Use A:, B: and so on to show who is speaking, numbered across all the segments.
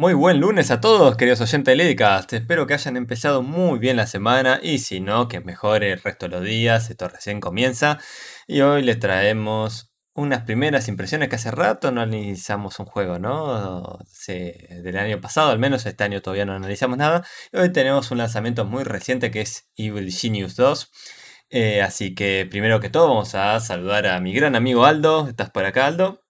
A: Muy buen lunes a todos, queridos oyentes de Ledicast. Espero que hayan empezado muy bien la semana y si no, que mejore el resto de los días. Esto recién comienza. Y hoy les traemos unas primeras impresiones que hace rato no analizamos un juego, ¿no? del año pasado, al menos este año todavía no analizamos nada. Y hoy tenemos un lanzamiento muy reciente que es Evil Genius 2. Eh, así que primero que todo vamos a saludar a mi gran amigo Aldo. ¿Estás por acá, Aldo?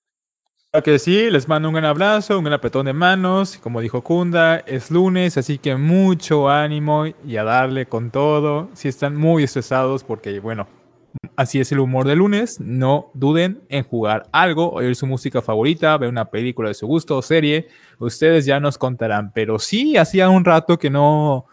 B: Que sí, les mando un gran abrazo, un gran apretón de manos. Como dijo Kunda, es lunes, así que mucho ánimo y a darle con todo. Si están muy estresados, porque bueno, así es el humor de lunes, no duden en jugar algo, oír su música favorita, ver una película de su gusto o serie. Ustedes ya nos contarán, pero sí, hacía un rato que no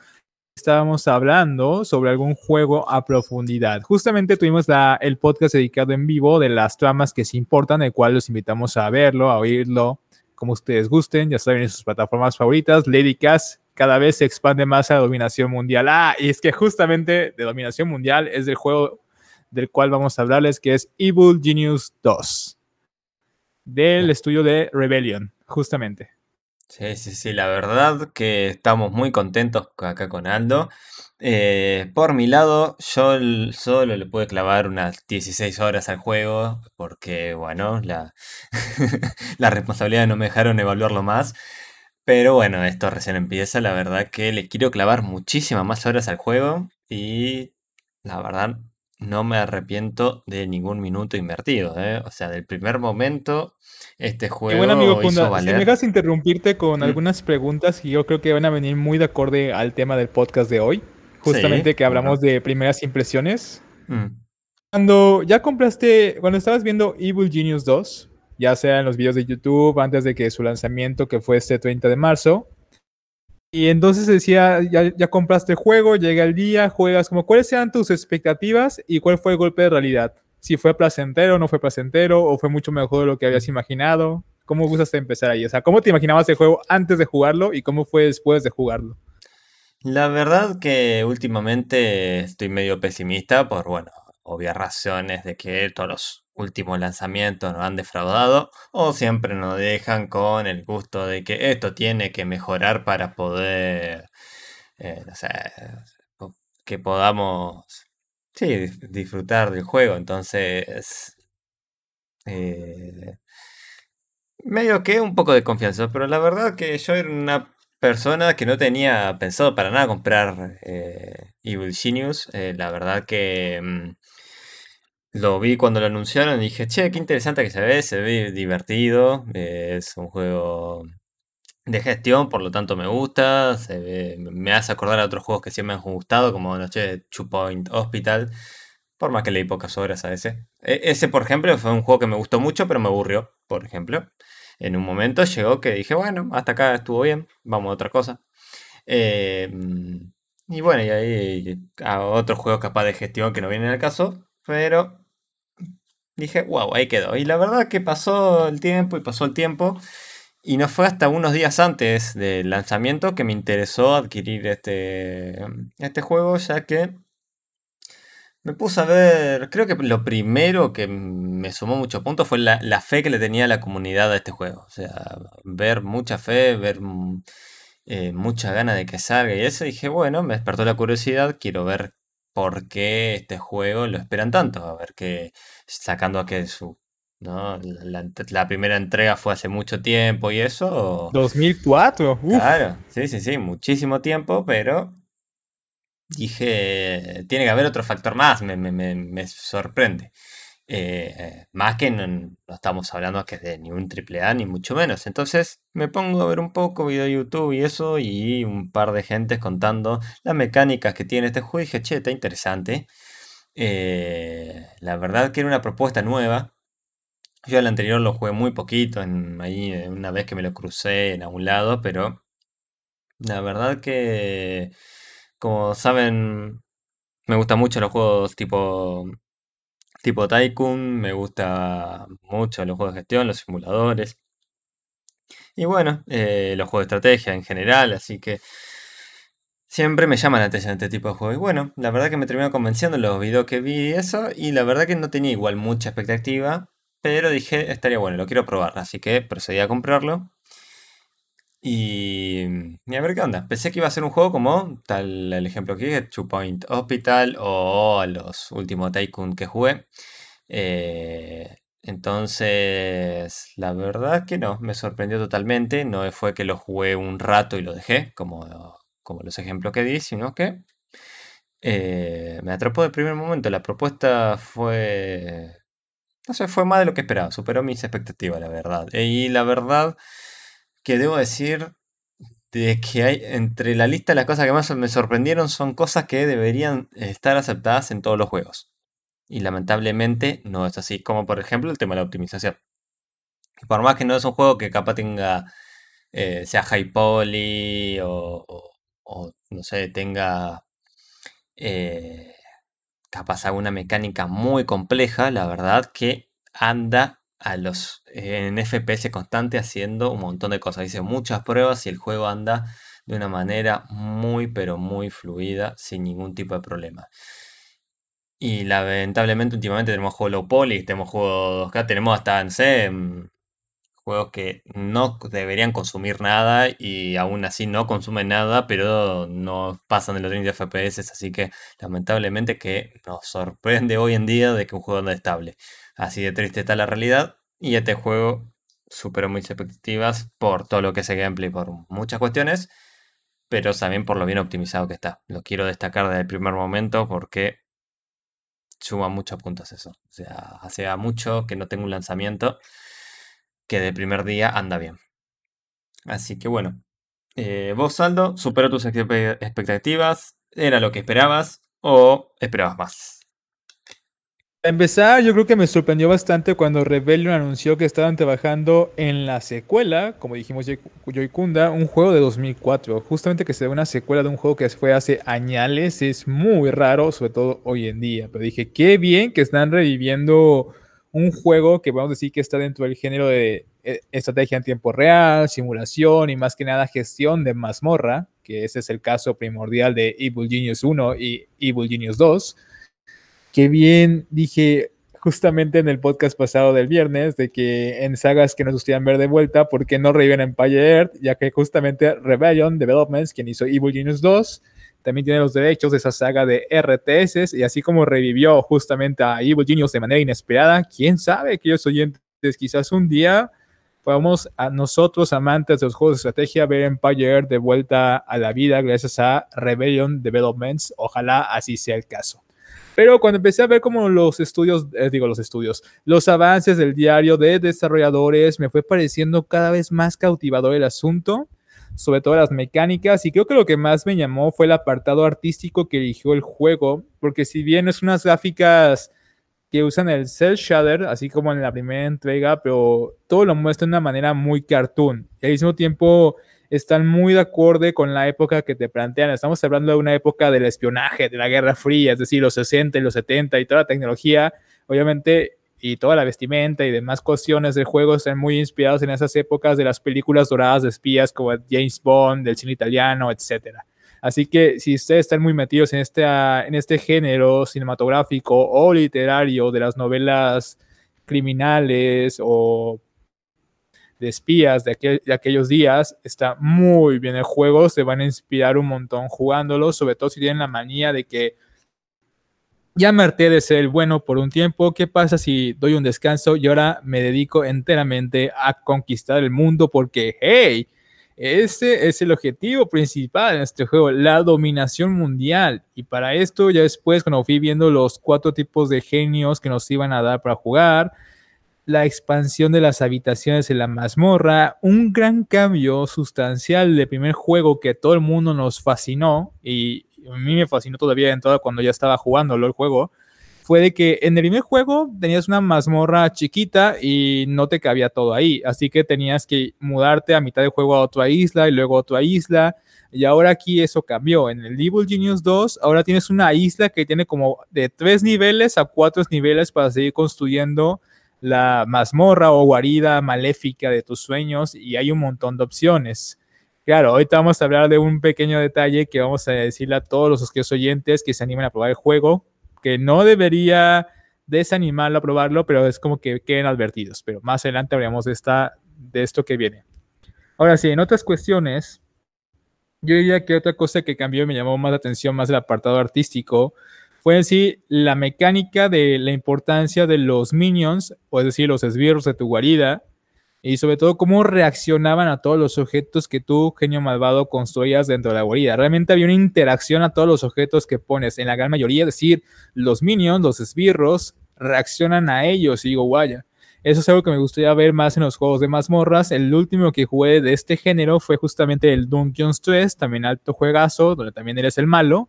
B: estábamos hablando sobre algún juego a profundidad. Justamente tuvimos el podcast dedicado en vivo de las tramas que se importan, el cual los invitamos a verlo, a oírlo, como ustedes gusten, ya saben en sus plataformas favoritas. Lady Cass cada vez se expande más a dominación mundial. Ah, y es que justamente de dominación mundial es el juego del cual vamos a hablarles, que es Evil Genius 2, del estudio de Rebellion, justamente.
A: Sí, sí, sí, la verdad que estamos muy contentos acá con Aldo. Eh, por mi lado, yo solo le pude clavar unas 16 horas al juego porque, bueno, la, la responsabilidad no me dejaron evaluarlo más. Pero bueno, esto recién empieza, la verdad que le quiero clavar muchísimas más horas al juego y la verdad no me arrepiento de ningún minuto invertido, ¿eh? O sea, del primer momento, este juego.
B: bueno, amigo Kunda, si me dejas interrumpirte con algunas preguntas que yo creo que van a venir muy de acorde al tema del podcast de hoy. Justamente que hablamos de primeras impresiones. Mm. Cuando ya compraste, cuando estabas viendo Evil Genius 2, ya sea en los videos de YouTube, antes de que su lanzamiento, que fue este 30 de marzo, y entonces decía, ya, compraste el juego, llega el día, juegas, como cuáles eran tus expectativas y cuál fue el golpe de realidad. Si fue placentero, no fue placentero, o fue mucho mejor de lo que habías imaginado. ¿Cómo gustaste empezar ahí? O sea, ¿cómo te imaginabas el juego antes de jugarlo y cómo fue después de jugarlo?
A: La verdad que últimamente estoy medio pesimista por, bueno, obvias razones de que todos los últimos lanzamientos nos han defraudado o siempre nos dejan con el gusto de que esto tiene que mejorar para poder, eh, que podamos, disfrutar del juego. Entonces, eh, medio que un poco de confianza, pero la verdad que yo era una persona que no tenía pensado para nada comprar eh, Evil Genius. la verdad que... Mm, lo vi cuando lo anunciaron y dije, che, qué interesante que se ve, se ve divertido, es un juego de gestión, por lo tanto me gusta, me hace acordar a otros juegos que siempre me han gustado, como, no sé, Two Point Hospital, por más que leí pocas horas a ese. Ese, por ejemplo, fue un juego que me gustó mucho, pero me aburrió, por ejemplo. En un momento llegó que dije, bueno, hasta acá estuvo bien, vamos a otra cosa. Em, y bueno, y ahí a otros juegos capaz de gestión que no vienen al caso, pero dije, wow, ahí quedó. Y la verdad que pasó el tiempo y pasó el tiempo. Y no fue hasta unos días antes del lanzamiento que me interesó adquirir este, este juego, ya que me puse a ver, creo que lo primero que me sumó muchos puntos fue la, fe que le tenía la comunidad a este juego. O sea, ver mucha fe, ver eh, mucha gana de que salga y eso. dije, bueno, me despertó la curiosidad, quiero ver por qué este juego lo esperan tanto. A ver que sacando a que su. ¿no? La, primera entrega fue hace mucho tiempo y eso.
B: 2004.
A: Claro, sí, sí, sí, muchísimo tiempo, pero dije, tiene que haber otro factor más, me, me, me sorprende. Eh, más que no, estamos hablando que de ni un triple A ni mucho menos. Entonces me pongo a ver un poco video de YouTube y eso y un par de gentes contando las mecánicas que tiene este juego y dije, che, está interesante. Eh, la verdad que era una propuesta nueva. Yo al anterior lo jugué muy poquito, en, ahí una vez que me lo crucé en algún lado, pero la verdad que, como saben, me gustan mucho los juegos tipo tipo Tycoon, me gusta mucho los juegos de gestión, los simuladores. Y bueno, eh, los juegos de estrategia en general, así que siempre me llaman la atención este tipo de juegos. Y bueno, la verdad que me terminó convenciendo los videos que vi y eso, y la verdad que no tenía igual mucha expectativa, pero dije, estaría bueno, lo quiero probar, así que procedí a comprarlo. Y y a ver qué onda. Pensé que iba a ser un juego como tal el ejemplo que dije, Two Point Hospital o los últimos Tycoon que jugué. Eh, entonces, la verdad que no, me sorprendió totalmente. No fue que lo jugué un rato y lo dejé, como, como los ejemplos que di, sino que eh, me atrapó de primer momento. La propuesta fue. No sé, fue más de lo que esperaba. Superó mis expectativas, la verdad. Y la verdad que debo decir de que hay entre la lista las cosas que más me sorprendieron son cosas que deberían estar aceptadas en todos los juegos. Y lamentablemente no es así, como por ejemplo el tema de la optimización. Por más que no es un juego que capaz tenga, eh, sea high poly o, no sé, tenga eh, capaz alguna mecánica muy compleja, la verdad que anda a los en FPS constante haciendo un montón de cosas. Hice muchas pruebas y el juego anda de una manera muy pero muy fluida sin ningún tipo de problema. Y lamentablemente últimamente tenemos juegos low poly, tenemos juegos 2K, tenemos hasta, en sé, mm, juegos que no deberían consumir nada y aún así no consumen nada, pero no pasan de los 30 FPS, así que lamentablemente que nos sorprende hoy en día de que un juego anda estable. Así de triste está la realidad y este juego superó mis expectativas por todo lo que es el gameplay, por muchas cuestiones, pero también por lo bien optimizado que está. Lo quiero destacar desde el primer momento porque suma muchos puntos eso. O sea, hace mucho que no tengo un lanzamiento que de primer día anda bien. Así que bueno, eh, vos Saldo, superó tus expectativas, era lo que esperabas o esperabas más
B: empezar, yo creo que me sorprendió bastante cuando Rebellion anunció que estaban trabajando en la secuela, como dijimos yo y Kunda, un juego de 2004. Justamente que sea una secuela de un juego que fue hace años es muy raro, sobre todo hoy en día. Pero dije, qué bien que están reviviendo un juego que a decir que está dentro del género de eh, estrategia en tiempo real, simulación y más que nada gestión de mazmorra, que ese es el caso primordial de Evil Genius 1 y Evil Genius 2 qué bien dije justamente en el podcast pasado del viernes de que en sagas que nos gustarían ver de vuelta, ¿por qué no reviven Empire Earth? Ya que justamente Rebellion Developments, quien hizo Evil Genius 2, también tiene los derechos de esa saga de RTS y así como revivió justamente a Evil Genius de manera inesperada, quién sabe, que queridos oyentes, quizás un día podamos a nosotros, amantes de los juegos de estrategia, ver Empire de vuelta a la vida gracias a Rebellion Developments. Ojalá así sea el caso. Pero cuando empecé a ver como los estudios, eh, digo los estudios, los avances del diario de desarrolladores, me fue pareciendo cada vez más cautivador el asunto, sobre todo las mecánicas, y creo que lo que más me llamó fue el apartado artístico que eligió el juego, porque si bien es unas gráficas que usan el cel shader, así como en la primera entrega, pero todo lo muestra de una manera muy cartoon. Y al mismo tiempo están muy de acuerdo con la época que te plantean. Estamos hablando de una época del espionaje, de la Guerra Fría, es decir, los 60 y los 70 y toda la tecnología, obviamente, y toda la vestimenta y demás cuestiones del juego están muy inspirados en esas épocas de las películas doradas de espías como James Bond, del cine italiano, etc. Así que si ustedes están muy metidos en este, en este género cinematográfico o literario de las novelas criminales o de espías de, aquellos días. Está muy bien el juego, se van a inspirar un montón jugándolo, sobre todo si tienen la manía de que ya me harté de ser el bueno por un tiempo. ¿Qué pasa si doy un descanso y ahora me dedico enteramente a conquistar el mundo? Porque, hey, ese es el objetivo principal en este juego, la dominación mundial. Y para esto, ya después, cuando fui viendo los cuatro tipos de genios que nos iban a dar para jugar, la expansión de las habitaciones en la mazmorra, un gran cambio sustancial del primer juego que todo el mundo nos fascinó y a mí me fascinó todavía en todo cuando ya estaba jugándolo el juego, fue de que en el primer juego tenías una mazmorra chiquita y no te cabía todo ahí, así que tenías que mudarte a mitad del juego a otra isla y luego a otra isla. Y ahora aquí eso cambió. En el Evil Genius 2, ahora tienes una isla que tiene como de tres niveles a cuatro niveles para seguir construyendo la mazmorra o guarida maléfica de tus sueños y hay un montón de opciones. Claro, ahorita vamos a hablar de un pequeño detalle que vamos a decirle a todos los oyentes que se animen a probar el juego, que no debería desanimarlo a probarlo, pero es como que queden advertidos. Pero más adelante hablaremos de, esta, de esto que viene. Ahora sí, en otras cuestiones, Yo diría que otra cosa que cambió y me llamó más la atención, más el apartado artístico, fue en sí la mecánica de la importancia de los minions, o es decir, los esbirros de tu guarida, y sobre todo cómo reaccionaban a todos los objetos que tú, genio malvado, construías dentro de la guarida. Realmente había una interacción a todos los objetos que pones, en la gran mayoría, es decir, los minions, los esbirros, reaccionan a ellos, y digo, vaya. Eso es algo que me gustaría ver más en los juegos de mazmorras. El último que jugué de este género fue justamente el Dungeons 3, también alto juegazo, donde también eres el malo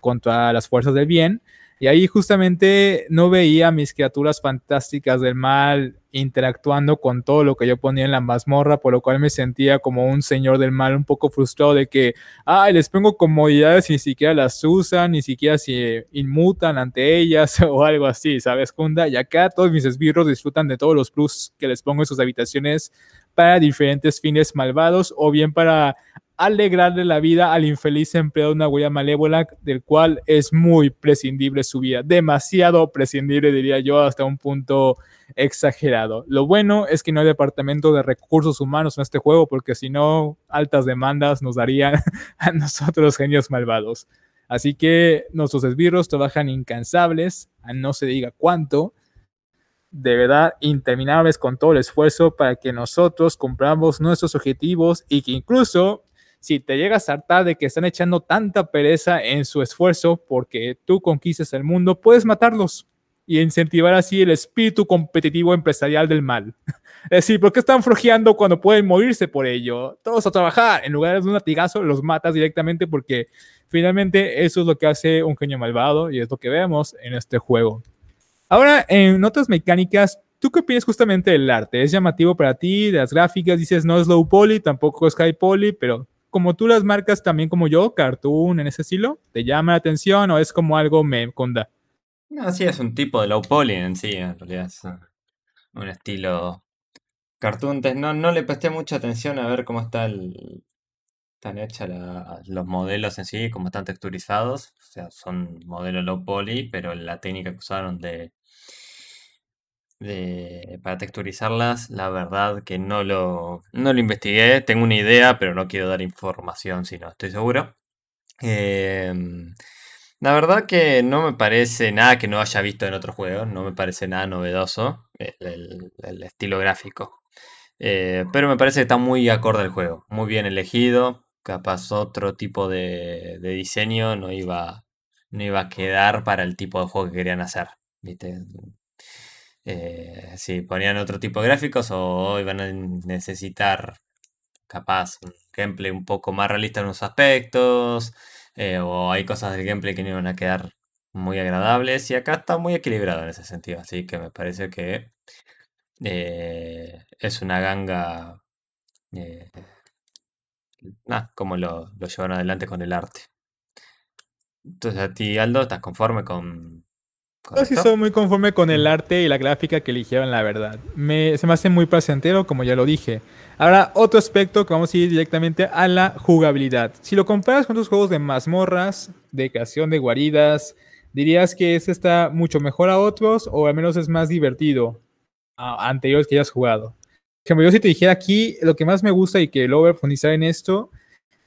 B: contra las fuerzas del bien. Y ahí justamente no veía mis criaturas fantásticas del mal interactuando con todo lo que yo ponía en la mazmorra, por lo cual me sentía como un señor del mal un poco frustrado de que, ay, les pongo comodidades y ni siquiera las usan, ni siquiera se inmutan ante ellas o algo así, ¿sabes, Kunda? Y acá todos mis esbirros disfrutan de todos los plus que les pongo en sus habitaciones para diferentes fines malvados o bien para alegrarle la vida al infeliz empleado de una huella malévola, del cual es muy prescindible su vida. Demasiado prescindible, diría yo, hasta un punto exagerado. Lo bueno es que no hay departamento de recursos humanos en este juego, porque si no, altas demandas nos darían a nosotros genios malvados. Así que nuestros esbirros trabajan incansables, a no se diga cuánto, de verdad interminables con todo el esfuerzo para que nosotros compramos nuestros objetivos y que incluso si te llegas a hartar de que están echando tanta pereza en su esfuerzo porque tú conquistes el mundo, puedes matarlos y incentivar así el espíritu competitivo empresarial del mal. Es decir, ¿por qué están flojeando cuando pueden morirse por ello? Todos a trabajar. En lugar de un latigazo, los matas directamente porque finalmente eso es lo que hace un genio malvado y es lo que vemos en este juego. Ahora, en otras mecánicas, ¿tú qué opinas justamente del arte? ¿Es llamativo para ti? De las gráficas, dices no es low poly, tampoco es high poly, pero como tú las marcas también como yo, cartoon en ese estilo, ¿te llama la atención o es como algo me conda?
A: No, sí, es un tipo de low poly en sí, en realidad es un estilo cartoon. No, no le presté mucha atención a ver cómo está el, están hechos los modelos en sí, cómo están texturizados. O sea, son modelos low poly, pero la técnica que usaron de para texturizarlas, la verdad que no lo, no lo investigué. Tengo una idea, pero no quiero dar información si no estoy seguro. Em, la verdad que no me parece nada que no haya visto en otros juegos, no me parece nada novedoso el, estilo gráfico. Eh, pero me parece que está muy acorde al juego, muy bien elegido. Capaz otro tipo de, de diseño no iba, no iba a quedar para el tipo de juego que querían hacer. ¿viste? Eh, si ponían otro tipo de gráficos o iban a necesitar capaz un gameplay un poco más realista en unos aspectos eh, o hay cosas del gameplay que no iban a quedar muy agradables y acá está muy equilibrado en ese sentido así que me parece que eh, es una ganga como lo, lo llevaron adelante con el arte. Entonces a ti Aldo estás conforme con
B: yo sí soy muy conforme con el arte y la gráfica que eligieron, la verdad. Me, se me hace muy placentero, como ya lo dije. Ahora, otro aspecto que vamos a ir directamente a la jugabilidad. Si lo comparas con otros juegos de mazmorras, de creación de guaridas, ¿dirías que este está mucho mejor a otros o al menos es más divertido a anteriores que hayas jugado? Como yo si te dijera aquí, lo que más me gusta y que lo voy a profundizar en esto,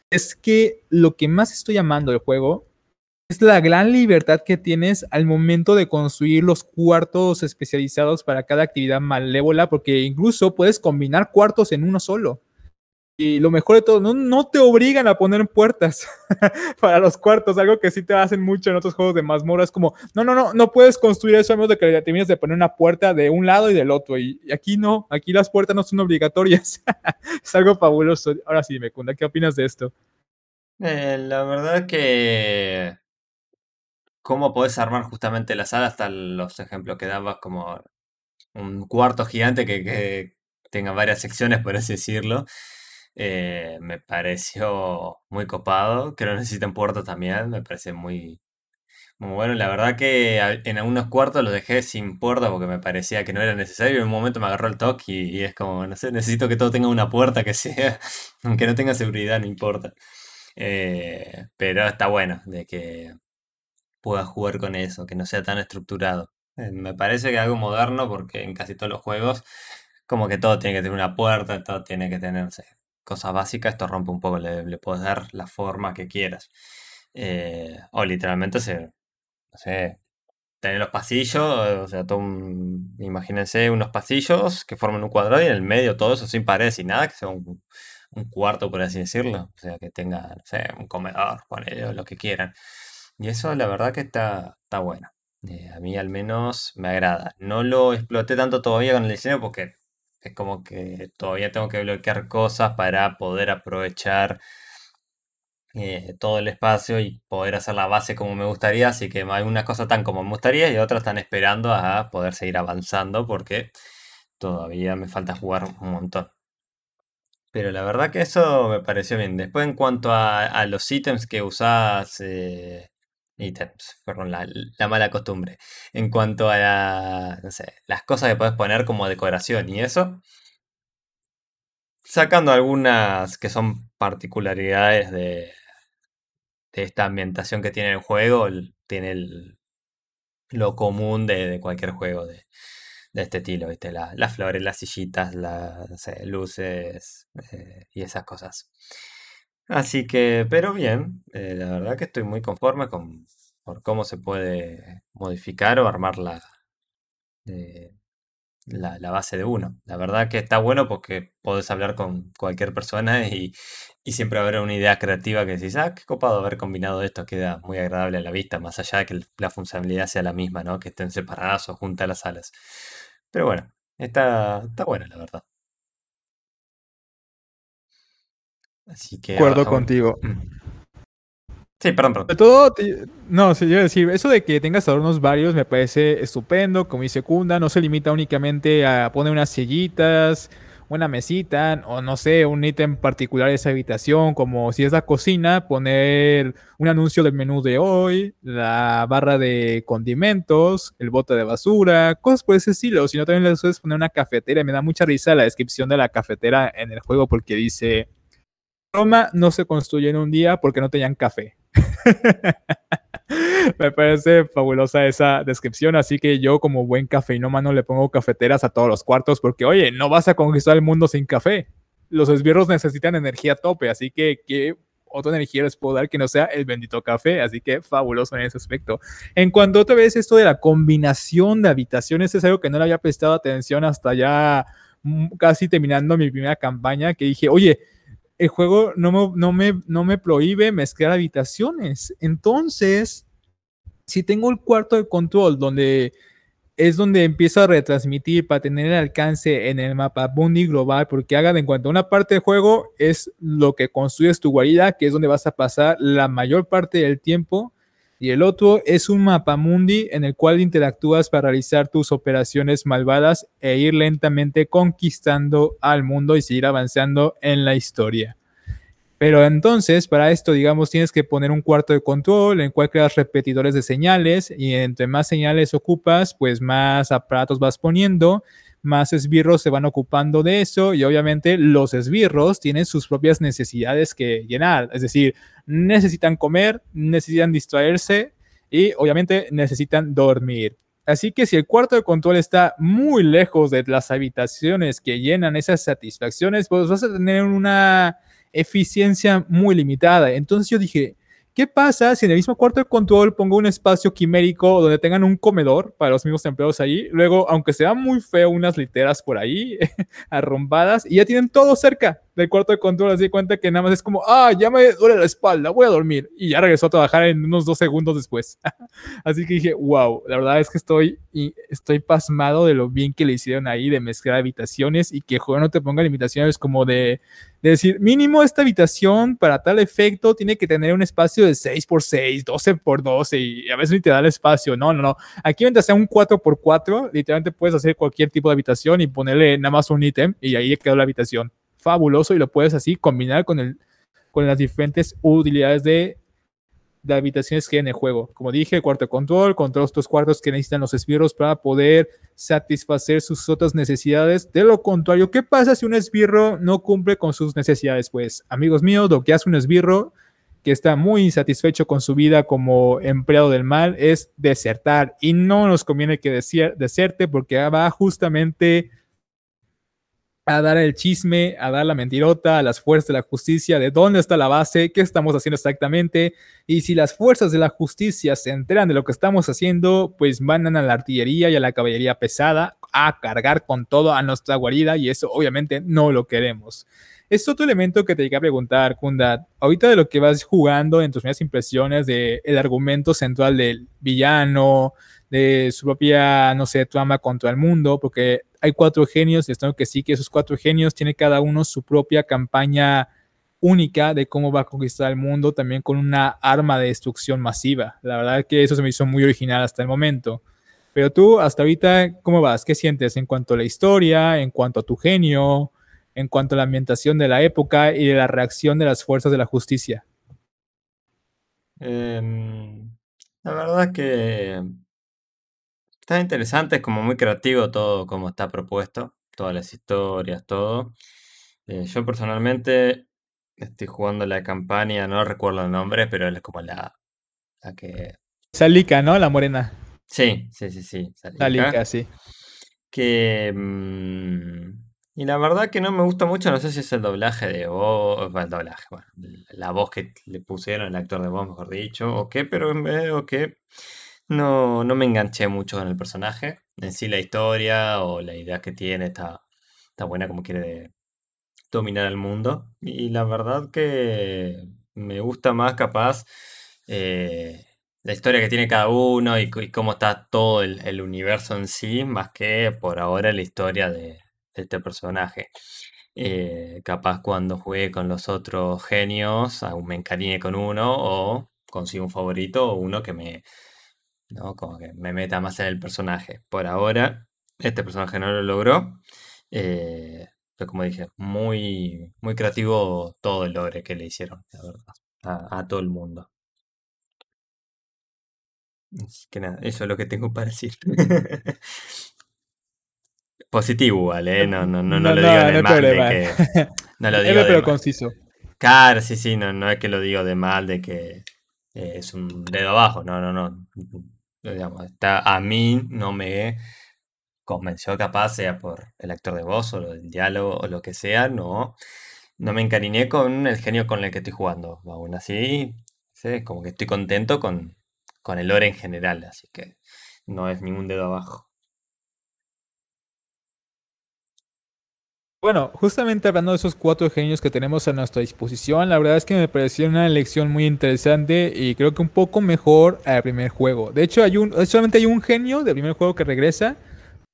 B: es que lo que más estoy amando del juego es la gran libertad que tienes al momento de construir los cuartos especializados para cada actividad malévola, porque incluso puedes combinar cuartos en uno solo. Y lo mejor de todo, no, te obligan a poner puertas para los cuartos, algo que sí te hacen mucho en otros juegos de mazmorra. Es como, no, no, no, no puedes construir eso a menos de que termines de poner una puerta de un lado y del otro. Y, aquí no, aquí las puertas no son obligatorias. es algo fabuloso. Ahora sí, Mecunda, ¿qué opinas de esto?
A: Eh, la verdad que cómo podés armar justamente la sala, hasta los ejemplos que dabas, como un cuarto gigante que, tenga varias secciones, por así decirlo. Eh, me pareció muy copado. Que no necesitan puertas también, me parece muy, muy bueno. La verdad que en algunos cuartos los dejé sin puerta porque me parecía que no era necesario. En un momento me agarró el toque y, es como, no sé, necesito que todo tenga una puerta que sea, aunque no tenga seguridad, no importa. Eh, pero está bueno de que pueda jugar con eso, que no sea tan estructurado. Eh, me parece que es algo moderno porque en casi todos los juegos como que todo tiene que tener una puerta, todo tiene que tenerse cosas básicas, esto rompe un poco, le, puedes dar la forma que quieras. Eh, o literalmente se, no sé, tener los pasillos, o sea, todo imagínense unos pasillos que forman un cuadrado y en el medio todo eso sin paredes y nada, que sea un, cuarto, por así decirlo. O sea, que tenga, no sé, un comedor, ellos lo que quieran. Y eso la verdad que está, está bueno. Eh, a mí al menos me agrada. No lo exploté tanto todavía con el diseño porque es como que todavía tengo que bloquear cosas para poder aprovechar eh, todo el espacio y poder hacer la base como me gustaría. Así que hay una cosa tan como me gustaría y otras están esperando a poder seguir avanzando porque todavía me falta jugar un montón. Pero la verdad que eso me pareció bien. Después en cuanto a, los ítems que usás, eh, ítems, perdón, la, mala costumbre. En cuanto a no sé, las cosas que puedes poner como decoración y eso, sacando algunas que son particularidades de, de esta ambientación que tiene el juego, tiene lo común de, cualquier juego de, este estilo, ¿viste? las flores, las sillitas, las luces eh, y esas cosas. Así que, pero bien, eh, la verdad que estoy muy conforme con por cómo se puede modificar o armar la, la, base de uno. La verdad que está bueno porque podés hablar con cualquier persona y, siempre haber una idea creativa que decís, ah, qué copado haber combinado esto, queda muy agradable a la vista, más allá de que la funcionalidad sea la misma, ¿no? Que estén separadas o juntas las alas. Pero bueno, está, está buena la verdad.
B: Así que... Acuerdo contigo.
A: Sí, perdón, perdón.
B: De todo, no, sí, yo decir, eso de que tengas adornos varios me parece estupendo, como dice Kunda, no se limita únicamente a poner unas sillitas, una mesita, o no sé, un ítem particular de esa habitación, como si es la cocina, poner un anuncio del menú de hoy, la barra de condimentos, el bote de basura, cosas por ese estilo. Si no, también les puedes poner una cafetera. Y me da mucha risa la descripción de la cafetera en el juego porque dice... Roma no se construye en un día porque no tenían café. Me parece fabulosa esa descripción, así que yo como buen cafeinómano le pongo cafeteras a todos los cuartos porque, oye, no vas a conquistar el mundo sin café. Los esbirros necesitan energía a tope, así que ¿qué otra energía les puedo dar que no sea el bendito café? Así que fabuloso en ese aspecto. En cuanto otra vez esto de la combinación de habitaciones, es algo que no le había prestado atención hasta ya mm, casi terminando mi primera campaña, que dije, oye, el juego no me, no me, no me prohíbe mezclar habitaciones. Entonces, si tengo el cuarto de control donde es donde empiezo a retransmitir para tener el alcance en el mapa Bundy global, porque hagan en cuenta, una parte del juego es lo que construyes tu guarida, que es donde vas a pasar la mayor parte del tiempo, y el otro es un mapa mundi en el cual interactúas para realizar tus operaciones malvadas e ir lentamente conquistando al mundo y seguir avanzando en la historia. Pero entonces, para esto, digamos, tienes que poner un cuarto de control en el cual creas repetidores de señales y entre más señales ocupas, pues más aparatos vas poniendo más esbirros se van ocupando de eso y obviamente los esbirros tienen sus propias necesidades que llenar, es decir, necesitan comer, necesitan distraerse y obviamente necesitan dormir. Así que si el cuarto de control está muy lejos de las habitaciones que llenan esas satisfacciones, pues vas a tener una eficiencia muy limitada. Entonces yo dije, ¿Qué pasa si en el mismo cuarto de control pongo un espacio quimérico donde tengan un comedor para los mismos empleados ahí? Luego, aunque sea muy feo, unas literas por ahí arrombadas y ya tienen todo cerca del cuarto de control. Así cuenta que nada más es como, ah, ya me duele la espalda, voy a dormir. Y ya regresó a trabajar en unos dos segundos después. Así que dije, wow, la verdad es que estoy, estoy pasmado de lo bien que le hicieron ahí de mezclar habitaciones y que juego no te ponga limitaciones como de de decir, mínimo esta habitación para tal efecto tiene que tener un espacio de 6 x 6, 12 x 12 y a veces ni te da el espacio. No, no, no. Aquí mientras sea un 4 x 4, literalmente puedes hacer cualquier tipo de habitación y ponerle nada más un ítem y ahí quedó la habitación. Fabuloso y lo puedes así combinar con, el, con las diferentes utilidades de de habitaciones que hay en el juego. Como dije, cuarto control, con todos estos cuartos que necesitan los esbirros para poder satisfacer sus otras necesidades. De lo contrario, ¿qué pasa si un esbirro no cumple con sus necesidades? Pues, amigos míos, lo que hace un esbirro que está muy insatisfecho con su vida como empleado del mal es desertar. Y no nos conviene que deserte porque va justamente a dar el chisme, a dar la mentirota a las fuerzas de la justicia de dónde está la base, qué estamos haciendo exactamente. Y si las fuerzas de la justicia se enteran de lo que estamos haciendo, pues mandan a la artillería y a la caballería pesada a cargar con todo a nuestra guarida y eso obviamente no lo queremos. Es otro elemento que te llegué a preguntar, Kunda. Ahorita de lo que vas jugando en tus primeras impresiones del el argumento central del villano, de su propia, no sé, trama contra el mundo, porque hay cuatro genios, y esto que sí, que esos cuatro genios tienen cada uno su propia campaña única de cómo va a conquistar el mundo, también con una arma de destrucción masiva. La verdad que eso se me hizo muy original hasta el momento. Pero tú, hasta ahorita, ¿cómo vas? ¿Qué sientes en cuanto a la historia, en cuanto a tu genio, en cuanto a la ambientación de la época y de la reacción de las fuerzas de la justicia?
A: Em, la verdad que Está interesante, es como muy creativo todo como está propuesto, todas las historias, todo. Eh, yo personalmente estoy jugando la campaña, no recuerdo el nombre, pero es como la, la que...
B: Salika, ¿no? La morena.
A: Sí, sí, sí, sí.
B: Salika, sí.
A: Que... Mm, y la verdad que no me gusta mucho, no sé si es el doblaje de voz, el doblaje, bueno, la voz que le pusieron, el actor de voz, mejor dicho, o qué, pero veo que no, no me enganché mucho con el personaje. En sí la historia o la idea que tiene está, está buena como quiere dominar el mundo. Y la verdad que me gusta más capaz eh, la historia que tiene cada uno y, cómo está todo el, universo en sí, más que por ahora la historia de, este personaje. Eh, capaz cuando juegue con los otros genios, aún me encariñe con uno o consigo un favorito o uno que me, ¿no? Como que me meta más en el personaje. Por ahora, este personaje no lo logró. Eh, pero como dije, muy, muy creativo todo el logre que le hicieron, la verdad, a, todo el mundo. Así que nada, eso es lo que tengo para decir. Positivo, ¿vale? No, no, no, no, lo digo de mal de que. No lo digo
B: pero conciso.
A: Claro, sí, sí, no, no es que lo digo de mal de que eh, es un dedo abajo, no, no, no está, a mí no me convenció capaz, sea por el actor de voz o el diálogo o lo que sea, no, no me encariñé con el genio con el que estoy jugando. Aún así, como que estoy contento con, con el lore en general, así que no es ningún dedo abajo.
B: Bueno, justamente hablando de esos cuatro genios que tenemos a nuestra disposición, la verdad es que me pareció una elección muy interesante y creo que un poco mejor al primer juego. De hecho, hay un, solamente hay un genio del primer juego que regresa,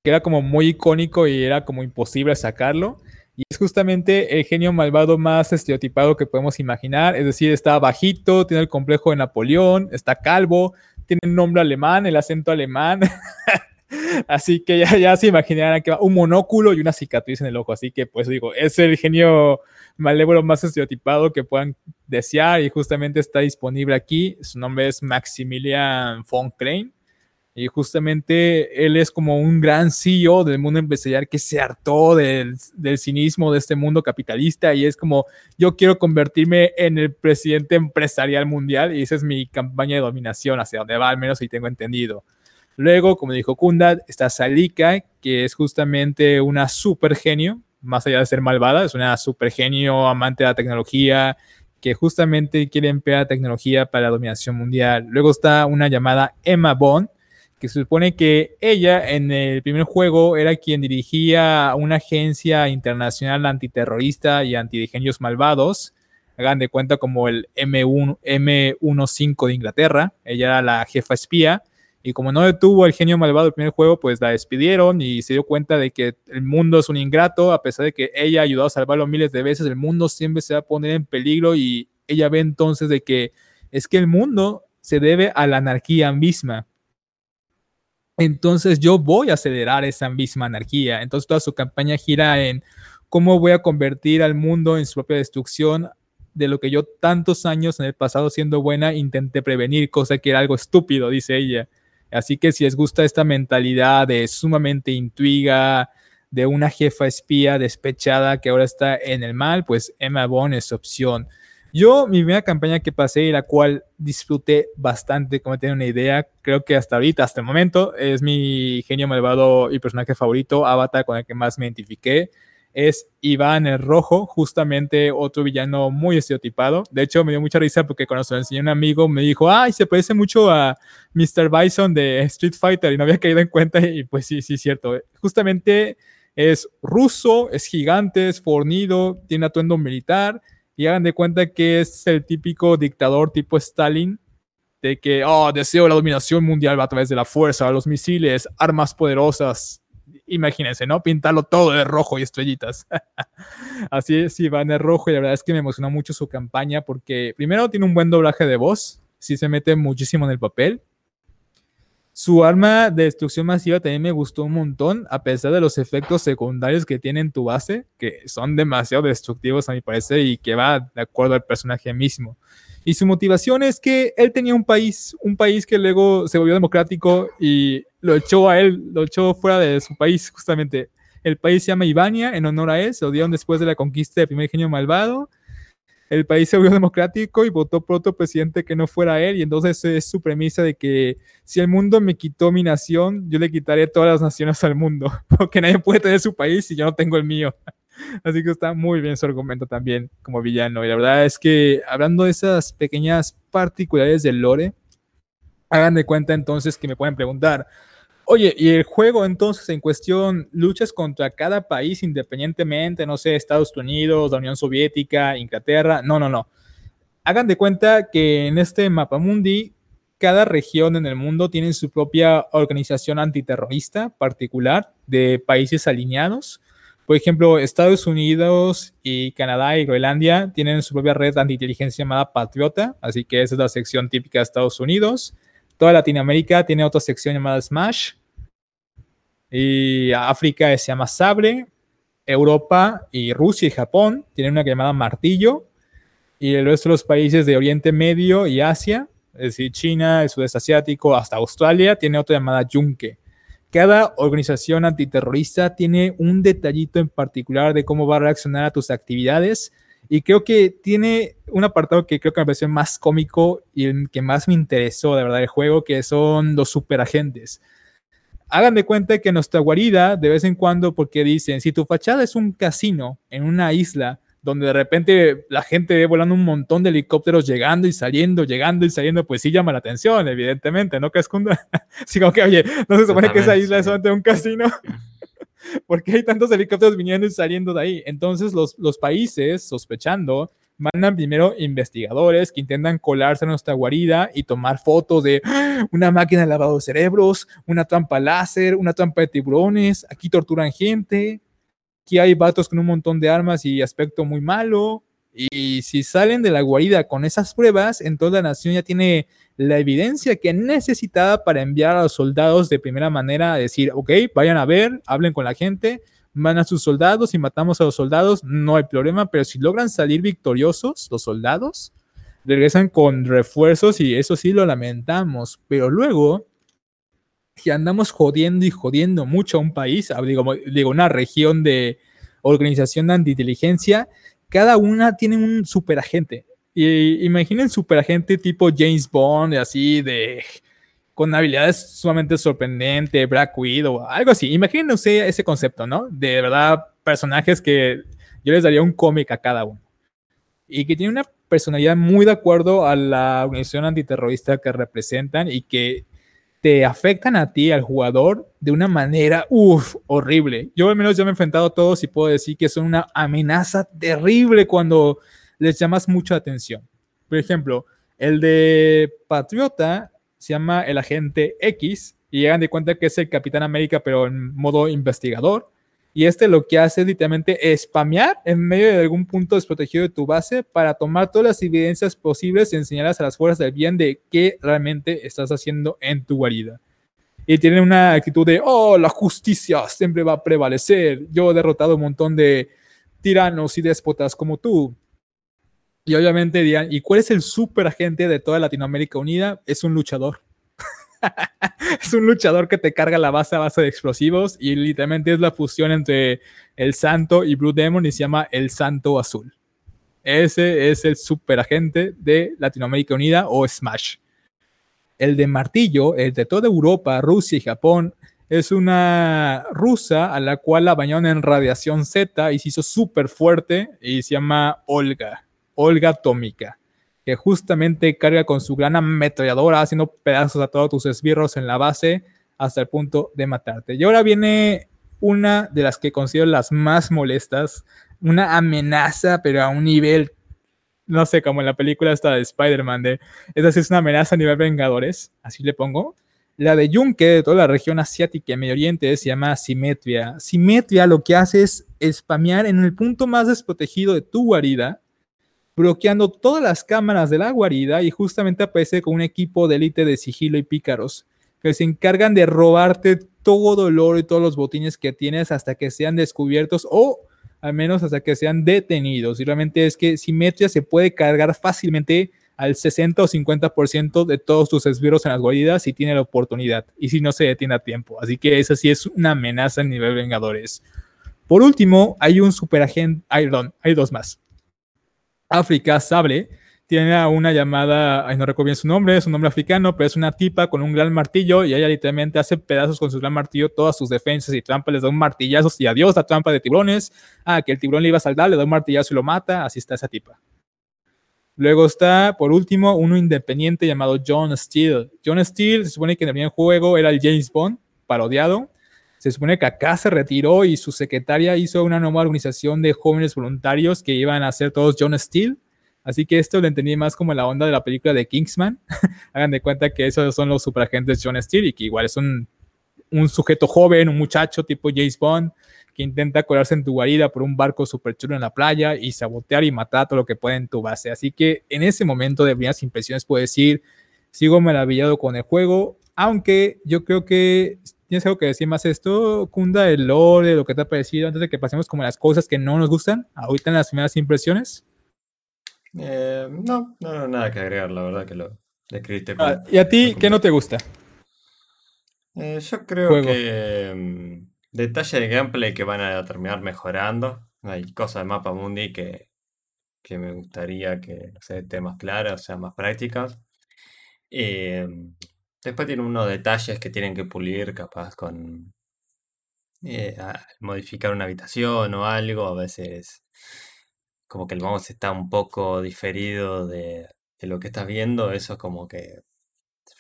B: que era como muy icónico y era como imposible sacarlo. Y es justamente el genio malvado más estereotipado que podemos imaginar. Es decir, está bajito, tiene el complejo de Napoleón, está calvo, tiene un nombre alemán, el acento alemán. Así que ya, ya se imaginarán que va un monóculo y una cicatriz en el ojo. Así que, pues digo, es el genio malévolo más estereotipado que puedan desear y justamente está disponible aquí. Su nombre es Maximilian von Klein. Y justamente él es como un gran CEO del mundo empresarial que se hartó del, del, cinismo de este mundo capitalista y es como, yo quiero convertirme en el presidente empresarial mundial y esa es mi campaña de dominación hacia donde va, al menos si tengo entendido. Luego, como dijo Kunda, está Salika, que es justamente una super genio, más allá de ser malvada, es una super genio amante de la tecnología, que justamente quiere emplear tecnología para la dominación mundial. Luego está una llamada Emma Bond, que se supone que ella en el primer juego era quien dirigía una agencia internacional antiterrorista y antigenios malvados. Hagan de cuenta como el M1, M15 de Inglaterra. Ella era la jefa espía. Y como no detuvo al genio malvado del primer juego, pues la despidieron y se dio cuenta de que el mundo es un ingrato, a pesar de que ella ha ayudado a salvarlo miles de veces, el mundo siempre se va a poner en peligro y ella ve entonces de que es que el mundo se debe a la anarquía misma. Entonces yo voy a acelerar esa misma anarquía. Entonces toda su campaña gira en cómo voy a convertir al mundo en su propia destrucción de lo que yo tantos años en el pasado siendo buena intenté prevenir, cosa que era algo estúpido, dice ella. Así que si les gusta esta mentalidad de sumamente intriga, de una jefa espía despechada que ahora está en el mal, pues Emma Bond es opción. Yo, mi primera campaña que pasé y la cual disfruté bastante, como tienen una idea, creo que hasta ahorita, hasta el momento, es mi genio malvado y personaje favorito, Avatar, con el que más me identifiqué. Es Iván el Rojo, justamente otro villano muy estereotipado. De hecho, me dio mucha risa porque cuando se lo enseñó un amigo me dijo, ay, se parece mucho a Mr. Bison de Street Fighter y no había caído en cuenta y pues sí, sí, cierto. Justamente es ruso, es gigante, es fornido, tiene atuendo militar y hagan de cuenta que es el típico dictador tipo Stalin de que, oh, deseo la dominación mundial a través de la fuerza, los misiles, armas poderosas, imagínense, ¿no? Pintarlo todo de rojo y estrellitas. Así es, Iván de rojo y la verdad es que me emocionó mucho su campaña porque primero tiene un buen doblaje de voz, sí se mete muchísimo en el papel. Su arma de destrucción masiva también me gustó un montón, a pesar de los efectos secundarios que tiene en tu base, que son demasiado destructivos a mi parecer y que va de acuerdo al personaje mismo. Y su motivación es que él tenía un país, un país que luego se volvió democrático y lo echó a él, lo echó fuera de su país, justamente. El país se llama Ibania, en honor a él, se lo dieron después de la conquista del primer genio malvado. El país se volvió democrático y votó por otro presidente que no fuera él, y entonces es su premisa de que si el mundo me quitó mi nación, yo le quitaré todas las naciones al mundo, porque nadie puede tener su país si yo no tengo el mío. Así que está muy bien su argumento también como villano. Y la verdad es que hablando de esas pequeñas particularidades del lore, hagan de cuenta entonces que me pueden preguntar, oye, ¿y el juego entonces en cuestión luchas contra cada país independientemente, no sé, Estados Unidos, la Unión Soviética, Inglaterra? No, no, no. Hagan de cuenta que en este mapa mundi cada región en el mundo tiene su propia organización antiterrorista particular de países alineados por ejemplo, Estados Unidos y Canadá y Groenlandia tienen su propia red de inteligencia llamada Patriota, así que esa es la sección típica de Estados Unidos. Toda Latinoamérica tiene otra sección llamada Smash. Y África se llama Sabre. Europa y Rusia y Japón tienen una llamada Martillo. Y el resto de los países de Oriente Medio y Asia, es decir, China, el sudeste asiático, hasta Australia, tiene otra llamada Yunque. Cada organización antiterrorista tiene un detallito en particular de cómo va a reaccionar a tus actividades y creo que tiene un apartado que creo que me pareció más cómico y el que más me interesó de verdad el juego, que son los superagentes. Hagan de cuenta que nuestra guarida, de vez en cuando, porque dicen, si tu fachada es un casino en una isla, donde de repente la gente ve volando un montón de helicópteros llegando y saliendo, llegando y saliendo, pues sí llama la atención, evidentemente, ¿no, Cascunda? sí, como que, oye, no se supone que esa isla es solamente un casino. porque hay tantos helicópteros viniendo y saliendo de ahí? Entonces los, los países, sospechando, mandan primero investigadores que intentan colarse a nuestra guarida y tomar fotos de ¡Ah! una máquina de lavado de cerebros, una trampa láser, una trampa de tiburones, aquí torturan gente, aquí hay vatos con un montón de armas y aspecto muy malo. Y si salen de la guarida con esas pruebas, entonces la nación ya tiene la evidencia que necesitaba para enviar a los soldados de primera manera a decir, ok, vayan a ver, hablen con la gente, van a sus soldados y matamos a los soldados, no hay problema, pero si logran salir victoriosos los soldados, regresan con refuerzos y eso sí lo lamentamos, pero luego que andamos jodiendo y jodiendo mucho a un país, digo, digo una región de organización de antiteligencia, cada una tiene un superagente. Y imaginen superagente tipo James Bond, así de con habilidades sumamente sorprendentes, Black Widow, algo así. Imaginen usted ese concepto, ¿no? De verdad, personajes que yo les daría un cómic a cada uno. Y que tiene una personalidad muy de acuerdo a la organización antiterrorista que representan y que te afectan a ti, al jugador, de una manera, uff, horrible. Yo al menos ya me he enfrentado a todos y puedo decir que son una amenaza terrible cuando les llamas mucha atención. Por ejemplo, el de Patriota se llama el agente X y llegan de cuenta que es el Capitán América, pero en modo investigador. Y este lo que hace es literalmente spamear en medio de algún punto desprotegido de tu base para tomar todas las evidencias posibles y enseñarlas a las fuerzas del bien de qué realmente estás haciendo en tu guarida. Y tiene una actitud de, oh, la justicia siempre va a prevalecer. Yo he derrotado un montón de tiranos y déspotas como tú. Y obviamente dirán, ¿y cuál es el super agente de toda Latinoamérica Unida? Es un luchador. es un luchador que te carga la base a base de explosivos y literalmente es la fusión entre el Santo y Blue Demon y se llama el Santo Azul. Ese es el superagente de Latinoamérica Unida o Smash. El de Martillo, el de toda Europa, Rusia y Japón, Es una rusa a la cual la bañaron en radiación Z y se hizo súper fuerte y se llama Olga, Olga Atómica, justamente carga con su gran ametralladora haciendo pedazos a todos tus esbirros en la base hasta el punto de matarte. Y ahora viene una de las que considero las más molestas, una amenaza, pero a un nivel no sé, como en la película esta de Spider-Man, de, esa sí es una amenaza a nivel Vengadores, así le pongo. La de Yunque, de toda la región asiática y Medio Oriente, se llama Simetria. Simetria lo que hace es spamear en el punto más desprotegido de tu guarida, bloqueando todas las cámaras de la guarida y justamente aparece con un equipo de élite de sigilo y pícaros que se encargan de robarte todo el oro y todos los botines que tienes hasta que sean descubiertos o al menos hasta que sean detenidos. Y realmente es que Simetria se puede cargar fácilmente al 60 o 50% de todos tus esbirros en las guaridas si tiene la oportunidad y si no se detiene a tiempo. Así que esa sí es una amenaza a nivel Vengadores. Por último, hay un superagente, hay, hay dos más. África Sable tiene a una llamada, ay, no recuerdo bien su nombre, es un nombre africano, pero es una tipa con un gran martillo y ella literalmente hace pedazos con su gran martillo todas sus defensas y trampas, les da un martillazo y adiós la trampa de tiburones. Ah, que el tiburón le iba a saltar, le da un martillazo y lo mata, así está esa tipa. Luego está, por último, uno independiente llamado John Steele. John Steele se supone que en el juego era el James Bond parodiado. Se supone que acá se retiró y su secretaria hizo una nueva organización de jóvenes voluntarios que iban a ser todos John Steele Así que esto lo entendí más como la onda de la película de Kingsman. Hagan de cuenta que esos son los superagentes John Steele y que igual es un, un sujeto joven, un muchacho tipo James Bond que intenta colarse en tu guarida por un barco súper chulo en la playa y sabotear y matar todo lo que puede en tu base. Así que en ese momento de primeras impresiones puedo decir, sigo maravillado con el juego, aunque yo creo que tienes algo que decir más esto, Kunda, el lore, lo que te ha parecido, antes de que pasemos como las cosas que no nos gustan, ahorita en las primeras impresiones.
A: Eh, no, no, nada que agregar, la verdad que lo describiste.
B: Ah, ¿Y a ti qué no te gusta?
A: Eh, yo creo que mm, detalles de gameplay que van a terminar mejorando. Hay cosas de mapa mundi que, que me gustaría que se estén más claras, o sea, más prácticas. Eh, después tiene unos detalles que tienen que pulir, capaz con modificar una habitación o algo. A veces como que el mouse está un poco diferido de, lo que estás viendo, eso es como que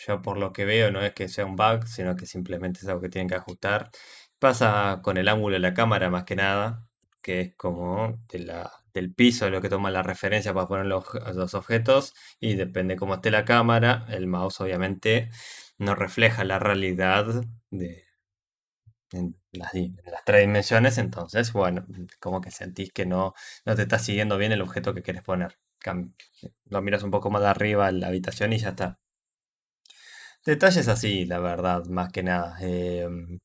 A: yo por lo que veo no es que sea un bug, sino que simplemente es algo que tienen que ajustar. Pasa con el ángulo de la cámara más que nada, que es como de la, del piso de lo que toma la referencia para poner los, los objetos y depende cómo esté la cámara, el mouse obviamente no refleja la realidad de, en las, tres dimensiones, entonces, bueno, como que sentís que no, no te está siguiendo bien el objeto que quieres poner. Lo miras un poco más de arriba en la habitación y ya está. Detalles así, la verdad, más que nada. Em,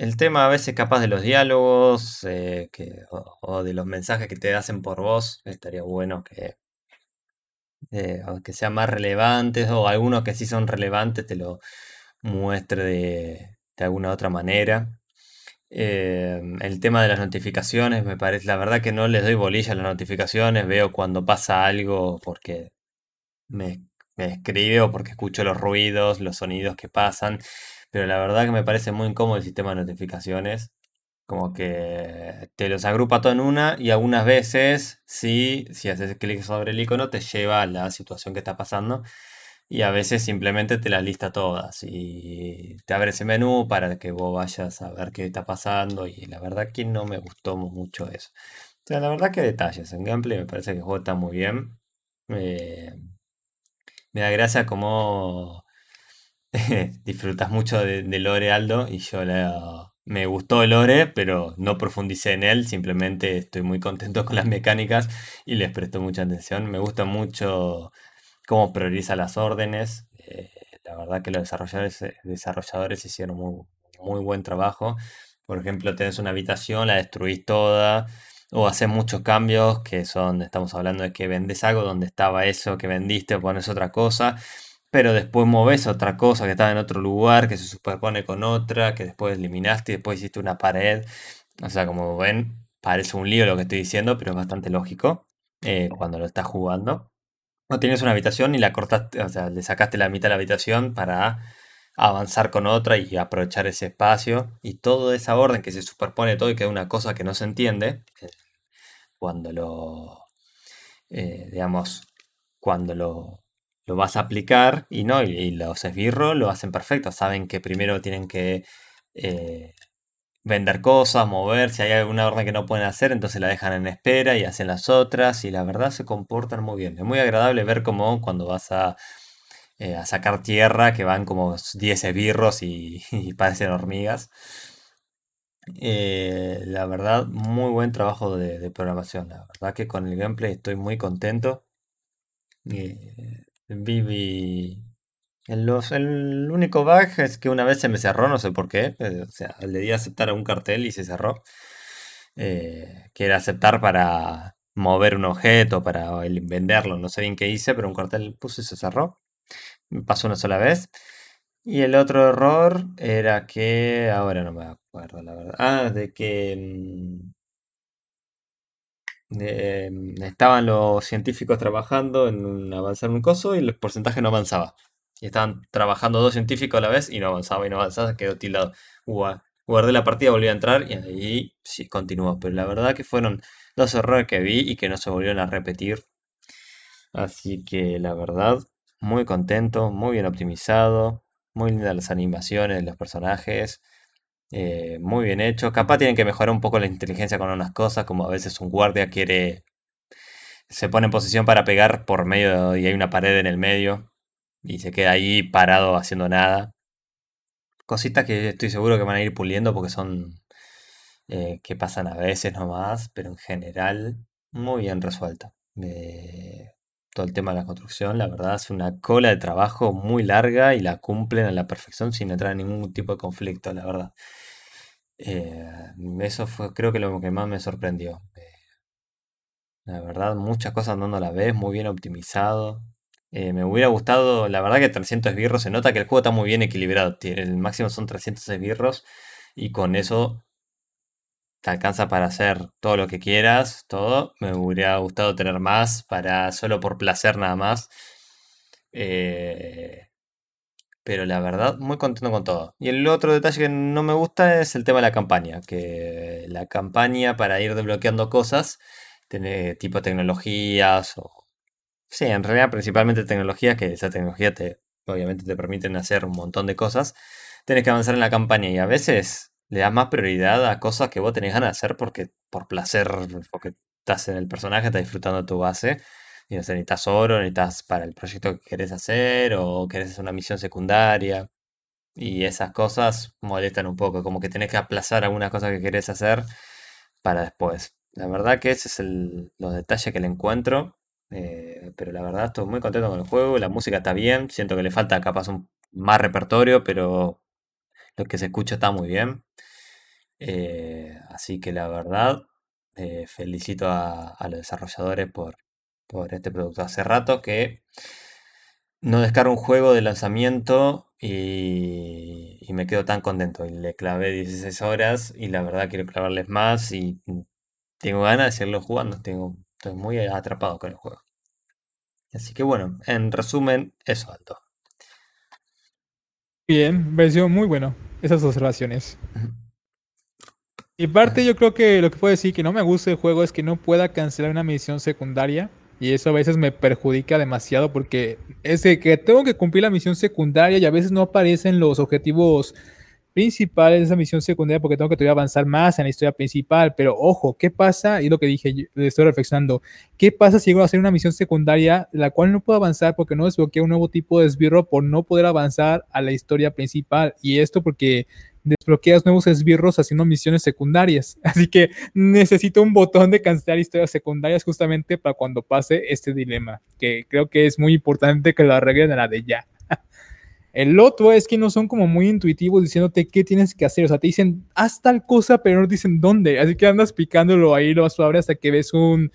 A: el tema a veces capaz de los diálogos eh, que, o, de los mensajes que te hacen por voz, estaría bueno que, eh, que sean más relevantes o algunos que sí son relevantes te lo muestre de, de alguna otra manera. Eh, el tema de las notificaciones, me parece, la verdad que no les doy bolilla a las notificaciones, veo cuando pasa algo porque me, me escribe o porque escucho los ruidos, los sonidos que pasan, pero la verdad que me parece muy incómodo el sistema de notificaciones, como que te los agrupa todo en una y algunas veces, sí, si haces clic sobre el icono, te lleva a la situación que está pasando y a veces simplemente te las lista todas y te abre ese menú para que vos vayas a ver qué está pasando y la verdad que no me gustó mucho eso. O sea, la verdad que detalles, en gameplay me parece que el juego está muy bien. me da gracia como disfrutas mucho de, Lore Aldo y yo me gustó Lore, pero no profundicé en él, simplemente estoy muy contento con las mecánicas y les presto mucha atención. Me gusta mucho cómo prioriza las órdenes. Eh, la verdad que los desarrolladores, desarrolladores hicieron muy, muy buen trabajo. Por ejemplo, tenés una habitación, la destruís toda, o haces muchos cambios, que son, estamos hablando de que vendes algo donde estaba eso que vendiste, o pones otra cosa, pero después moves otra cosa que estaba en otro lugar, que se superpone con otra, que después eliminaste y después hiciste una pared. O sea, como ven, parece un lío lo que estoy diciendo, pero es bastante lógico eh, cuando lo estás jugando. No tienes una habitación y la cortaste, o sea, le sacaste la mitad de la habitación para avanzar con otra y aprovechar ese espacio. Y toda esa orden que se superpone todo y que es una cosa que no se entiende, cuando lo, eh, digamos, cuando lo, lo, vas a aplicar y no, y, los esbirros lo hacen perfecto, saben que primero tienen que eh, vender cosas, mover, si hay alguna orden que no pueden hacer, entonces la dejan en espera y hacen las otras y la verdad se comportan muy bien. Es muy agradable ver cómo cuando vas a, eh, a sacar tierra, que van como 10 esbirros y, parecen hormigas. Eh, la verdad, muy buen trabajo de, programación. La verdad que con el gameplay estoy muy contento. Vivi el, el único bug es que una vez se me cerró, no sé por qué. Eh, o sea, le di a aceptar un cartel y se cerró. Eh, que era aceptar para mover un objeto, para venderlo. No sé bien qué hice, pero un cartel puse y se cerró. Me pasó una sola vez. Y el otro error era que. Ahora no me acuerdo, la verdad. Ah, de que. Mm, mm, estaban los científicos trabajando en avanzar un coso y el porcentaje no avanzaba. Y estaban trabajando dos científicos a la vez y no avanzaba y no avanzaba, quedó tildado. Guardé la partida, volví a entrar y ahí sí continuó. Pero la verdad que fueron dos errores que vi y que no se volvieron a repetir. Así que la verdad, muy contento, muy bien optimizado, muy lindas las animaciones de los personajes. Eh, muy bien hecho. Capaz tienen que mejorar un poco la inteligencia con unas cosas, como a veces un guardia quiere. Se pone en posición para pegar por medio y hay una pared en el medio y se queda ahí parado haciendo nada. Cositas que estoy seguro que van a ir puliendo porque son eh, que pasan a veces nomás, pero en general muy bien resuelto. Todo el tema de la construcción, la verdad es una cola de trabajo muy larga y la cumplen a la perfección sin entrar en ningún tipo de conflicto, la verdad. Eh, eso fue creo que lo que más me sorprendió. Eh, la verdad, muchas cosas andando a la vez, muy bien optimizado. Eh, me hubiera gustado, la verdad que 300 esbirros, se nota que el juego está muy bien equilibrado. El máximo son 300 esbirros y con eso te alcanza para hacer todo lo que quieras, todo. Me hubiera gustado tener más para solo por placer nada más. Eh, pero la verdad, muy contento con todo. Y el otro detalle que no me gusta es el tema de la campaña. Que la campaña para ir desbloqueando cosas, tiene tipo tecnologías o Sí, en realidad principalmente tecnologías, que esa tecnología te, obviamente te permiten hacer un montón de cosas. Tienes que avanzar en la campaña y a veces le das más prioridad a cosas que vos tenés ganas de hacer porque por placer, porque estás en el personaje, estás disfrutando tu base. Y no sé, necesitas oro, necesitas para el proyecto que querés hacer o querés hacer una misión secundaria. Y esas cosas molestan un poco, como que tenés que aplazar algunas cosas que querés hacer para después. La verdad que ese es el, los detalles que le encuentro. Eh, pero la verdad estoy muy contento con el juego, la música está bien, siento que le falta capaz un más repertorio, pero lo que se escucha está muy bien. Eh, así que la verdad, eh, felicito a, los desarrolladores por, por este producto. Hace rato que no descargo un juego de lanzamiento y, me quedo tan contento. Y le clavé 16 horas y la verdad quiero clavarles más y tengo ganas de seguirlo jugando. Estoy muy atrapado con el juego. Así que bueno, en resumen, eso alto.
B: Bien, versión muy bueno. Esas observaciones. Y parte yo creo que lo que puedo decir que no me gusta el juego es que no pueda cancelar una misión secundaria. Y eso a veces me perjudica demasiado porque es de que tengo que cumplir la misión secundaria y a veces no aparecen los objetivos principal es esa misión secundaria porque tengo que todavía avanzar más en la historia principal, pero ojo, ¿qué pasa? Y lo que dije, estoy reflexionando, ¿qué pasa si llego a hacer una misión secundaria la cual no puedo avanzar porque no desbloquea un nuevo tipo de esbirro por no poder avanzar a la historia principal? Y esto porque desbloqueas nuevos esbirros haciendo misiones secundarias. Así que necesito un botón de cancelar historias secundarias justamente para cuando pase este dilema, que creo que es muy importante que lo arreglen a la de ya. El otro es que no son como muy intuitivos diciéndote qué tienes que hacer. O sea, te dicen, haz tal cosa, pero no dicen dónde. Así que andas picándolo ahí lo suave hasta que ves un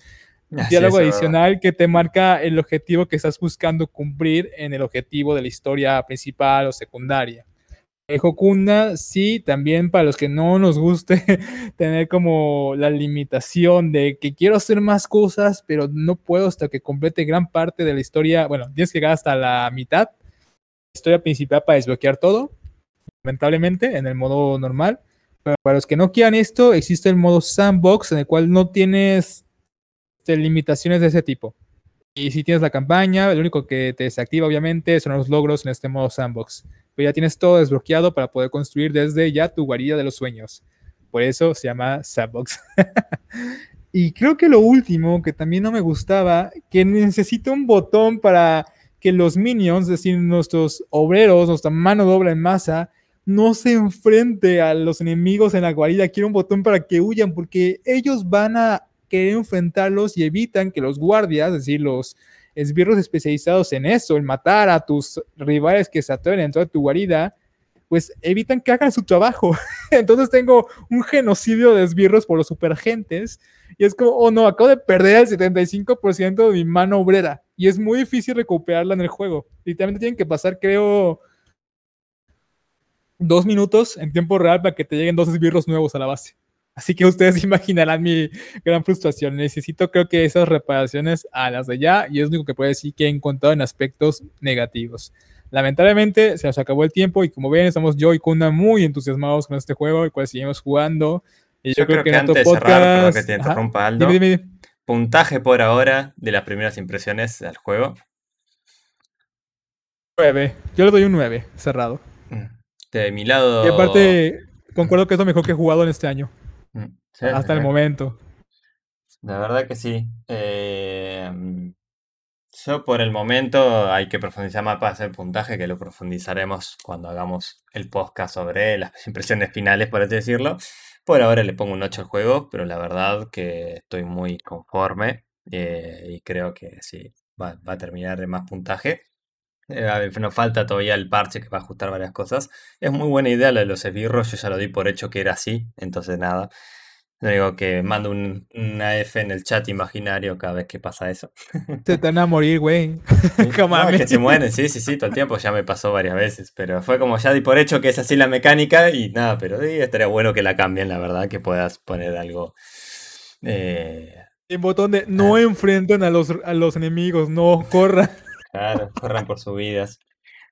B: diálogo adicional que te marca el objetivo que estás buscando cumplir en el objetivo de la historia principal o secundaria. El Hokunda, sí, también para los que no nos guste tener como la limitación de que quiero hacer más cosas, pero no puedo hasta que complete gran parte de la historia. Bueno, tienes que llegar hasta la mitad historia principal para desbloquear todo. lamentablemente, en el modo normal. Pero para los que no quieran esto, existe el modo sandbox en el cual no tienes este, limitaciones de ese tipo. Y si tienes la campaña, lo único que te desactiva obviamente son los logros en este modo sandbox. Pero ya tienes todo desbloqueado para poder construir desde ya tu guarida de los sueños. Por eso se llama sandbox. y creo que lo último que también no me gustaba, que necesito un botón para que los minions, es decir, nuestros obreros, nuestra mano doble en masa, no se enfrente a los enemigos en la guarida. Quiero un botón para que huyan, porque ellos van a querer enfrentarlos y evitan que los guardias, es decir, los esbirros especializados en eso, en matar a tus rivales que se atreven a entrar tu guarida, pues evitan que hagan su trabajo. Entonces tengo un genocidio de esbirros por los superagentes y es como, oh no, acabo de perder el 75% de mi mano obrera y es muy difícil recuperarla en el juego. Literalmente tienen que pasar, creo, dos minutos en tiempo real para que te lleguen dos esbirros nuevos a la base. Así que ustedes imaginarán mi gran frustración. Necesito, creo que esas reparaciones a las de ya, y es lo único que puedo decir que he encontrado en aspectos negativos. Lamentablemente se nos acabó el tiempo y como ven, estamos yo y Kunda muy entusiasmados con este juego, el cual seguimos jugando.
A: Y yo, creo, que, antes de cerrar, que te interrumpa Aldo, puntaje por ahora de las primeras impresiones del juego.
B: 9. Yo le doy un 9, cerrado.
A: Mm. De mi lado.
B: Y aparte, concuerdo que es lo mejor que he jugado en este año. Mm, hasta el momento.
A: La verdad que sí. Eh, yo por el momento hay que profundizar más para hacer puntaje, que lo profundizaremos cuando hagamos el podcast sobre las impresiones finales, por así decirlo. Por ahora le pongo un 8 al juego, pero la verdad que estoy muy conforme eh, y creo que sí, va, a terminar de más puntaje. Eh, nos falta todavía el parche que va a ajustar varias cosas. Es muy buena idea la de los esbirros, yo ya lo di por hecho que era así, entonces nada, digo que mando un, una F en el chat imaginario cada vez que pasa eso.
B: Te van a morir, güey.
A: no, que se mueren, sí, sí, sí, todo el tiempo ya me pasó varias veces. Pero fue como ya di por hecho que es así la mecánica y nada, pero sí, estaría bueno que la cambien, la verdad, que puedas poner algo.
B: Eh... El botón de no ah. enfrenten a los, a los enemigos, no corran.
A: Claro, corran por sus vidas.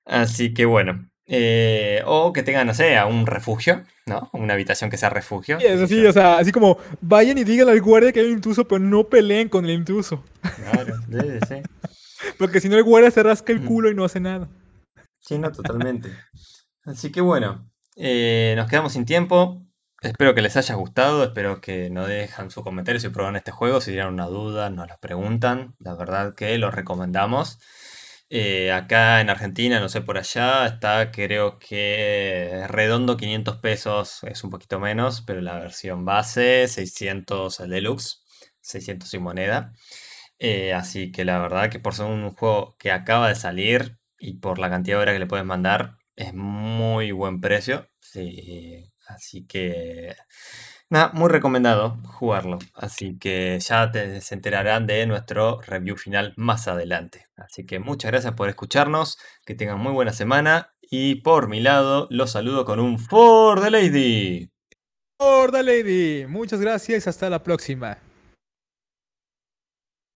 A: Así que bueno, eh, o que tengan, no sé, un refugio, ¿no? Una habitación que sea refugio.
B: Sí, así, o sea, así como vayan y digan al guardia que hay un intruso, pero no peleen con el intruso. Claro, sí, sí. Porque si no, el guardia se rasca el mm. culo y no hace nada.
A: Sí, no, totalmente. Así que bueno, eh, nos quedamos sin tiempo. Espero que les haya gustado, espero que nos dejan su comentario si prueban este juego, si tienen una duda, nos la preguntan. La verdad que lo recomendamos. Eh, acá en Argentina, no sé por allá, está creo que redondo 500 pesos, es un poquito menos, pero la versión base 600 el deluxe, 600 sin moneda. Eh, así que la verdad que por ser un juego que acaba de salir y por la cantidad de horas que le puedes mandar, es muy buen precio. Sí, así que Nada, muy recomendado jugarlo. Así que ya te, se enterarán de nuestro review final más adelante. Así que muchas gracias por escucharnos. Que tengan muy buena semana. Y por mi lado, los saludo con un For the Lady.
B: For the Lady. Muchas gracias. Hasta la próxima.